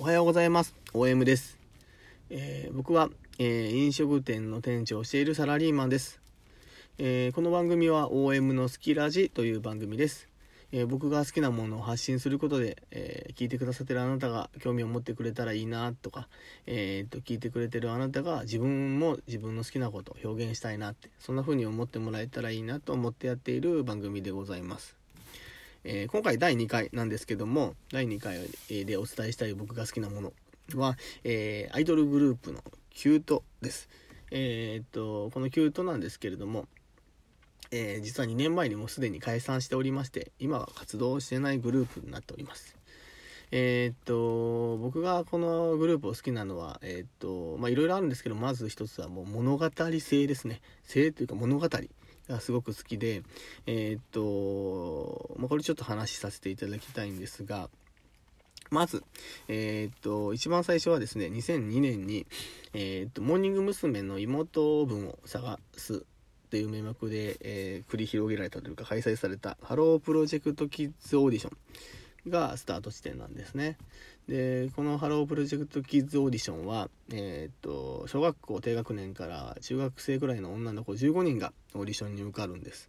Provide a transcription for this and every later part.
おはようございます。OM です。えー、僕は、えー、飲食店の店長をしているサラリーマンです。えー、この番組は OM の好きラジという番組です。え僕が好きなものを発信することで、え聞いてくださってるあなたが興味を持ってくれたらいいなとか、えー、と聞いてくれてるあなたが自分も自分の好きなことを表現したいなってそんな風に思ってもらえたらいいなと思ってやっている番組でございます。えー、今回第2回なんですけども第2回でお伝えしたい僕が好きなものは、えー、アイドルグループのキュートです。えー、っとこのキュートなんですけれども、えー、実は2年前にもすでに解散しておりまして今は活動してないグループになっております。えー、っと僕がこのグループを好きなのはえー、っとまあいろいろあるんですけどまず一つはもう物語性ですね性というか物語がすごく好きで、えー、っと、まあ、これちょっと話させていただきたいんですが、まず、えー、っと、一番最初はですね、2002年に、えー、っと、モーニング娘。の妹分を探すっていう名目で、えー、繰り広げられたというか開催されたハロープロジェクトキッズオーディションがスタート地点なんですね。でこのハロープロジェクトキッズオーディションは、えー、小学校低学年から中学生くらいの女の子15人がオーディションに受かるんです。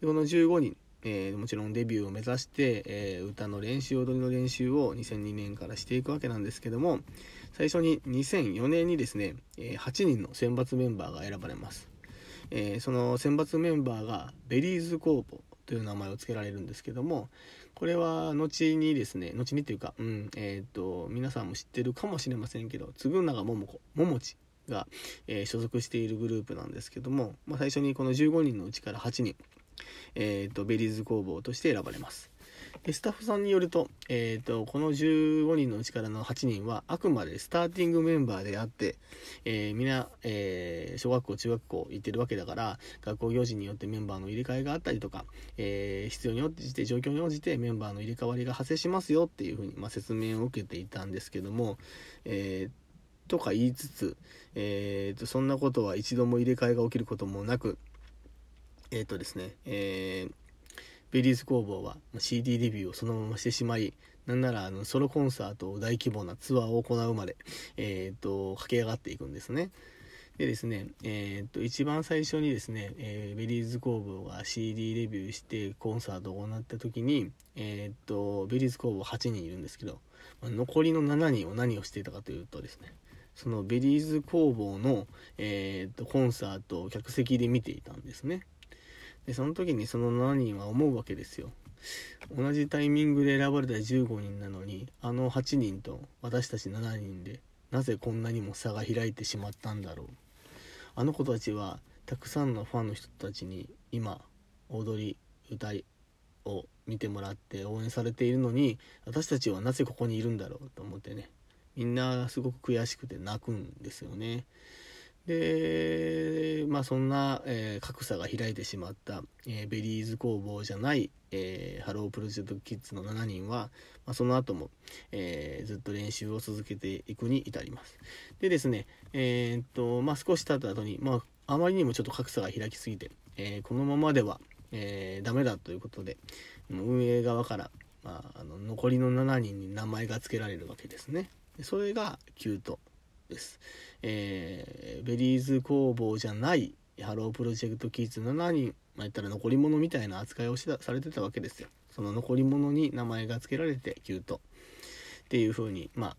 でこの15人、えー、もちろんデビューを目指して、えー、歌の練習踊りの練習を2002年からしていくわけなんですけども最初に2004年にですね、え8人の選抜メンバーが選ばれます、えその選抜メンバーがベリーズ工房という名前を付けられるんですけどもこれは後にですね後にっていうか、うんえっ、と皆さんも知ってるかもしれませんけど嗣永桃子桃地が、えー、所属しているグループなんですけども、まあ、最初にこの15人のうちから8人、えーとベリーズ工房として選ばれます。でスタッフさんによると,、えーと、この15人のうちからの8人はあくまでスターティングメンバーであって、えー、みんな、えー、小学校中学校行ってるわけだから学校行事によってメンバーの入れ替えがあったりとか、えー、必要に応じて状況に応じてメンバーの入れ替わりが発生しますよっていうふうに、まあ、説明を受けていたんですけども、えー、とか言いつつ、えーと、そんなことは一度も入れ替えが起きることもなくえっ、ー、とですね、えーベリーズ工房は CD デビューをそのまましてしまいなんならあのソロコンサートを大規模なツアーを行うまで、えーと、駆け上がっていくんですね。でですね、えーと、一番最初にですね、えー、ベリーズ工房が CD デビューしてコンサートを行った時に、えーと、ベリーズ工房8人いるんですけど、残りの7人を何をしていたかというとですねそのベリーズ工房の、えーとコンサートを客席で見ていたんですね。でその時にその7人は思うわけですよ。同じタイミングで選ばれた15人なのにあの8人と私たち7人でなぜこんなにも差が開いてしまったんだろう。あの子たちはたくさんのファンの人たちに今踊り歌いを見てもらって応援されているのに私たちはなぜここにいるんだろうと思ってね。みんなすごく悔しくて泣くんですよね。でまあそんな、えー、格差が開いてしまった、えー、ベリーズ工房じゃない、えー、ハロープロジェクトキッズの7人は、まあ、その後も、えずっと練習を続けていくに至ります。でですねえっとまあ少し経った後にまああまりにもちょっと格差が開きすぎて、えこのままでは、えー、ダメだということで運営側から、まあ、あの残りの7人に名前が付けられるわけですね。それがキュート。です。えー、ベリーズ工房じゃないハロープロジェクトキッズ7人、まあ、ったら残り物みたいな扱いをしされてたわけですよ。その残り物に名前が付けられてキュートっていう風に、まあ、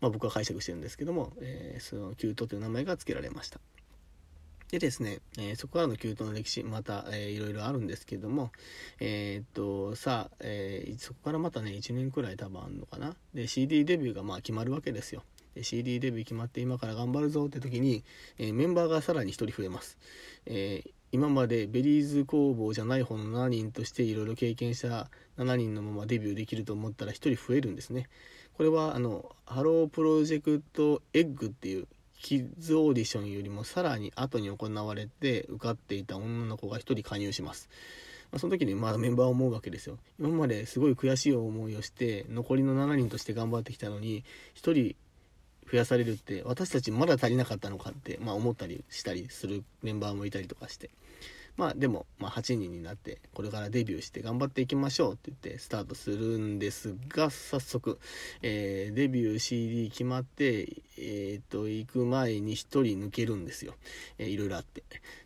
まあ、僕は解釈してるんですけども、えー、そのキュートという名前が付けられました。でですね、えー、そこからのキュートの歴史、また、えー、いろいろあるんですけども、えー、っと、さあ、えー、そこからまたね、1年くらい多分あるのかな。で、CD デビューがまあ決まるわけですよ。CD デビュー決まって今から頑張るぞって時に、え、メンバーがさらに1人増えます、えー、今までベリーズ工房じゃない方の7人としていろいろ経験した7人のままデビューできると思ったら1人増えるんですね。これはあのハロープロジェクトエッグっていうキッズオーディションよりもさらに後に行われて受かっていた女の子が1人加入します。まその時にまあメンバーを思うわけですよ。今まですごい悔しい思いをして残りの7人として頑張ってきたのに1人増やされるって私たちまだ足りなかったのかって、まあ、思ったりしたりするメンバーもいたりとかして、まあでも、まあ、8人になってこれからデビューして頑張っていきましょうって言ってスタートするんですが早速、えー、デビュー CD 決まってえっ、と行く前に1人抜けるんですよ、えー、いろいろあって。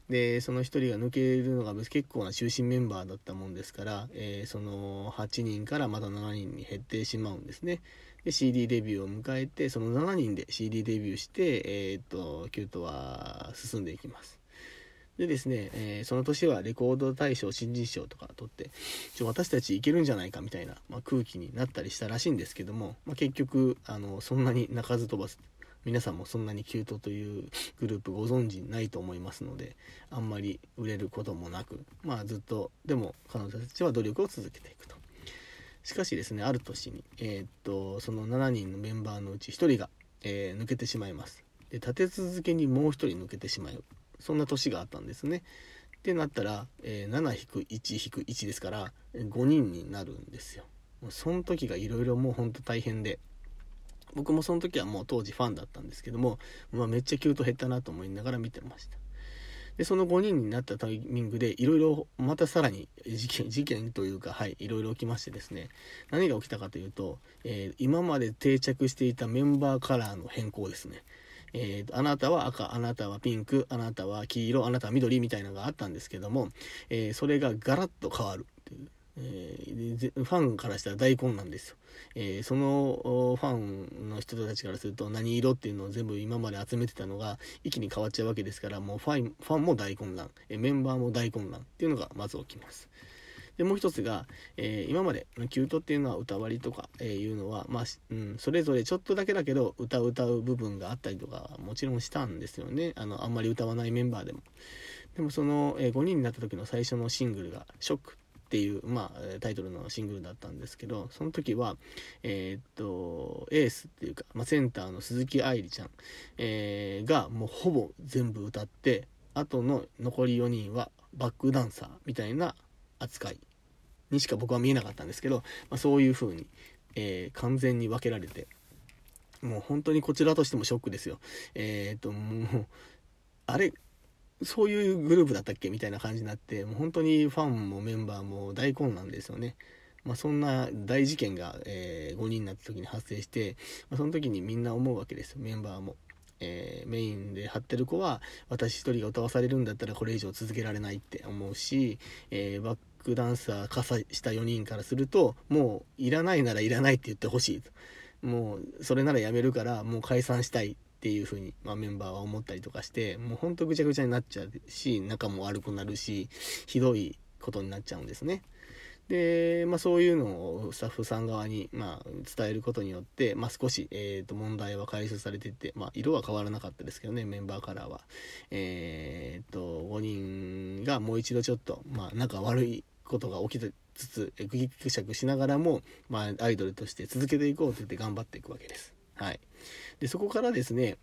でその1人が抜けるのが結構な中心メンバーだったもんですから、えー、その8人からまた7人に減ってしまうんですね。で CD デビューを迎えてその7人で CD デビューして、えっ、とキュートは進んでいきます。でですね、えー、その年はレコード大賞新人賞とか取ってちょ私たちいけるんじゃないかみたいな、まあ、空気になったりしたらしいんですけども、まあ、結局あのそんなに鳴かず飛ばず皆さんもそんなにキュートというグループご存知ないと思いますのであんまり売れることもなくまあずっとでも彼女たちは努力を続けていくと。しかしですねある年に、えー、っとその7人のメンバーのうち1人が、えー、抜けてしまいます。で立て続けにもう1人抜けてしまう。そんな年があったんですね。ってなったら、えー、7-1-1ですから5人になるんですよ。もうその時がいろいろもうほんと大変で僕もその時はもう当時ファンだったんですけども、まあ、めっちゃキュート減ったなと思いながら見てました。でその5人になったタイミングでいろいろまたさらに事件事件というかはいいろいろ起きましてですね何が起きたかというと、えー、今まで定着していたメンバーカラーの変更ですねえー、あなたは赤、あなたはピンク、あなたは黄色、あなたは緑みたいなのがあったんですけども、えー、それがガラッと変わるっていう。えー、ファンからしたら大根なんですよ。えー、そのファンの人たちからすると何色っていうのを全部今まで集めてたのが一気に変わっちゃうわけですからもうファンファンも大混乱、えメンバーも大混乱っていうのがまず起きます。でもう一つが、えー、今までキュートっていうのは歌割りとか、えー、いうのは、まあうん、それぞれちょっとだけだけど歌う歌う部分があったりとかもちろんしたんですよねあのあんまり歌わないメンバーでも。でもその、えー、5人になった時の最初のシングルが「ショック」っていう、まあ、タイトルのシングルだったんですけどその時は、えー、っとエースっていうか、まあ、センターの鈴木愛理ちゃん、えー、がもうほぼ全部歌ってあとの残り4人はバックダンサーみたいな扱いにしか僕は見えなかったんですけど、まあ、そういう風に、えー、完全に分けられてもう本当にこちらとしてもショックですよ。えっ、ともうあれそういうグループだったっけ？みたいな感じになってもう本当にファンもメンバーも大混乱ですよね。まあ、そんな大事件が、えー、5人になった時に発生して、まあ、その時にみんな思うわけですメンバーも。えー、メインで張ってる子は私一人が歌わされるんだったらこれ以上続けられないって思うし、えー、バックダンサー傘した4人からするともういらないならいらないって言ってほしいともうそれならやめるからもう解散したいっていう風に、まあ、メンバーは思ったりとかしてもうほんとぐちゃぐちゃになっちゃうし仲も悪くなるしひどいことになっちゃうんですね。で、まあ、そういうのをスタッフさん側に、まあ、伝えることによって、まあ、少し、えー、と問題は解消されていって、まあ、色は変わらなかったですけどねメンバーカラーは。えー、と5人がもう一度ちょっと、まあ、仲悪いことが起きてつつぐぎくしゃくしながらも、まあ、アイドルとして続けていこうと言って頑張っていくわけです。はい、でそこからですね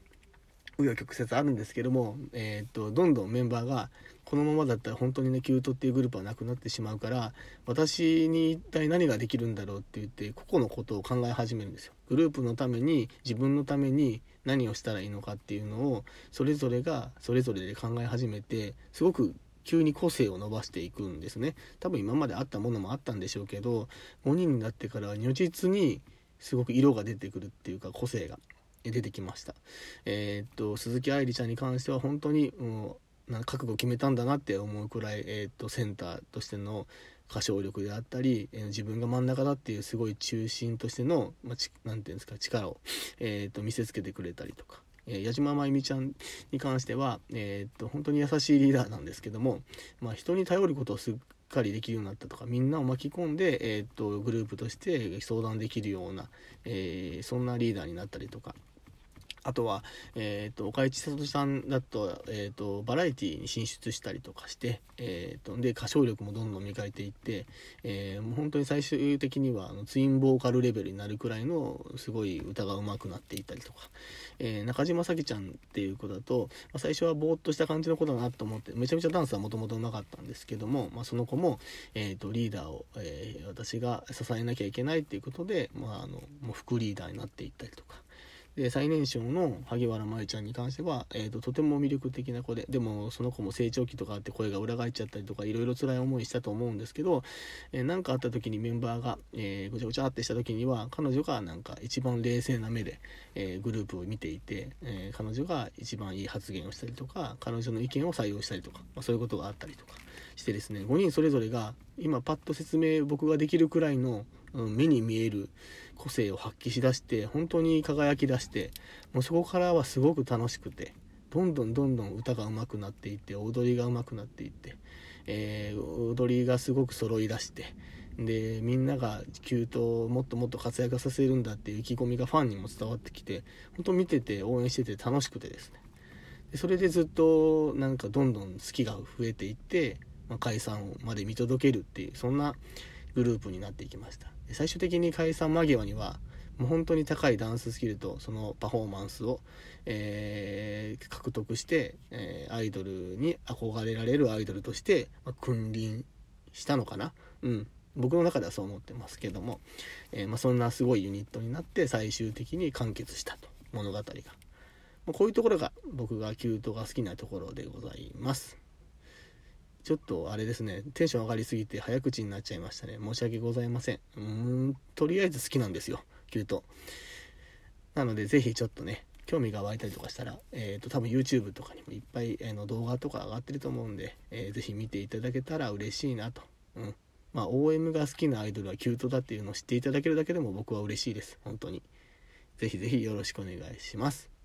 紆余曲折あるんですけども、えー、っとどんどんメンバーがこのままだったら本当にねキュートっていうグループはなくなってしまうから私に一体何ができるんだろうって言って個々のことを考え始めるんですよ。グループのために自分のために何をしたらいいのかっていうのをそれぞれがそれぞれで考え始めてすごく急に個性を伸ばしていくんですね。多分今まであったものもあったんでしょうけど5人になってから如実にすごく色が出てくるっていうか個性が出てきました。えー、っと鈴木愛理ちゃんに関しては本当にもう覚悟決めたんだなって思うくらい、えー、っとセンターとしての歌唱力であったり、えー、自分が真ん中だっていうすごい中心としての何、まあ、て言うんですか力を、えー、と見せつけてくれたりとか。え矢島真由美ちゃんに関しては、えー、っと本当に優しいリーダーなんですけども、まあ、人に頼ることをすっかりできるようになったとかみんなを巻き込んで、えー、っとグループとして相談できるような、えー、そんなリーダーになったりとかあとは、えーと、岡市里さんだと,、えーと、バラエティーに進出したりとかして、えーと、で歌唱力もどんどん磨いていって、えー、もう本当に最終的にはあのツインボーカルレベルになるくらいのすごい歌が上手くなっていったりとか、えー、中島咲ちゃんっていう子だと、まあ、最初はぼーっとした感じの子だなと思ってめちゃめちゃダンスはもともと上手かったんですけども、まあ、その子も、えー、とリーダーを、えー、私が支えなきゃいけないっていうことで、まあ、あのもう副リーダーになっていったりとか。で最年少の萩原舞ちゃんに関しては、えーと、とても魅力的な子ででもその子も成長期とかあって声が裏返っちゃったりとかいろいろ辛い思いしたと思うんですけど何、えー、かあった時にメンバーが、えー、ごちゃごちゃってした時には彼女がなんか一番冷静な目で、えー、グループを見ていて、え彼女が一番いい発言をしたりとか彼女の意見を採用したりとか、まあ、そういうことがあったりとかしてですね5人それぞれが今パッと説明僕ができるくらいの、うん、目に見える個性を発揮しだして本当に輝きだしてもうそこからはすごく楽しくてどんどんどんどん歌が上手くなっていって踊りが上手くなっていって、えー、踊りがすごく揃いだしてでみんなが急騰をもっともっと活躍させるんだっていう意気込みがファンにも伝わってきて本当見てて応援してて楽しくてですね。でそれでずっとなんかどんどん好きが増えていって、まあ、解散まで見届けるっていうそんなグループになっていきました。最終的に解散間際にはもう本当に高いダンススキルとそのパフォーマンスを、えー、獲得して、えー、アイドルに憧れられるアイドルとして、まあ、君臨したのかな？うん。僕の中ではそう思ってますけども、えー、まあ、そんなすごいユニットになって最終的に完結したと物語が、まこういうところが僕がキュートが好きなところでございます。ちょっとあれですね、テンション上がりすぎて早口になっちゃいましたね。申し訳ございません。うーん、とりあえず好きなんですよ、キュート。なので、ぜひちょっとね、興味が湧いたりとかしたら、えっ、ー、と、多分 YouTube とかにもいっぱい、えー、の動画とか上がってると思うんで、えー、ぜひ見ていただけたら嬉しいなと。うん。まあ、OM が好きなアイドルはキュートだっていうのを知っていただけるだけでも僕は嬉しいです。本当に。ぜひぜひよろしくお願いします。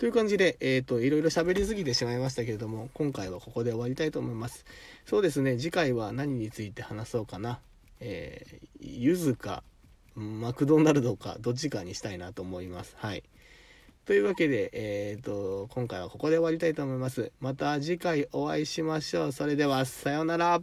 という感じで、えっ、ー、と、いろいろ喋りすぎてしまいましたけれども、今回はここで終わりたいと思います。そうですね、次回は何について話そうかな。えー、ゆずか、マクドナルドか、どっちかにしたいなと思います。はい。というわけで、えっ、ー、と、今回はここで終わりたいと思います。また次回お会いしましょう。それでは、さようなら。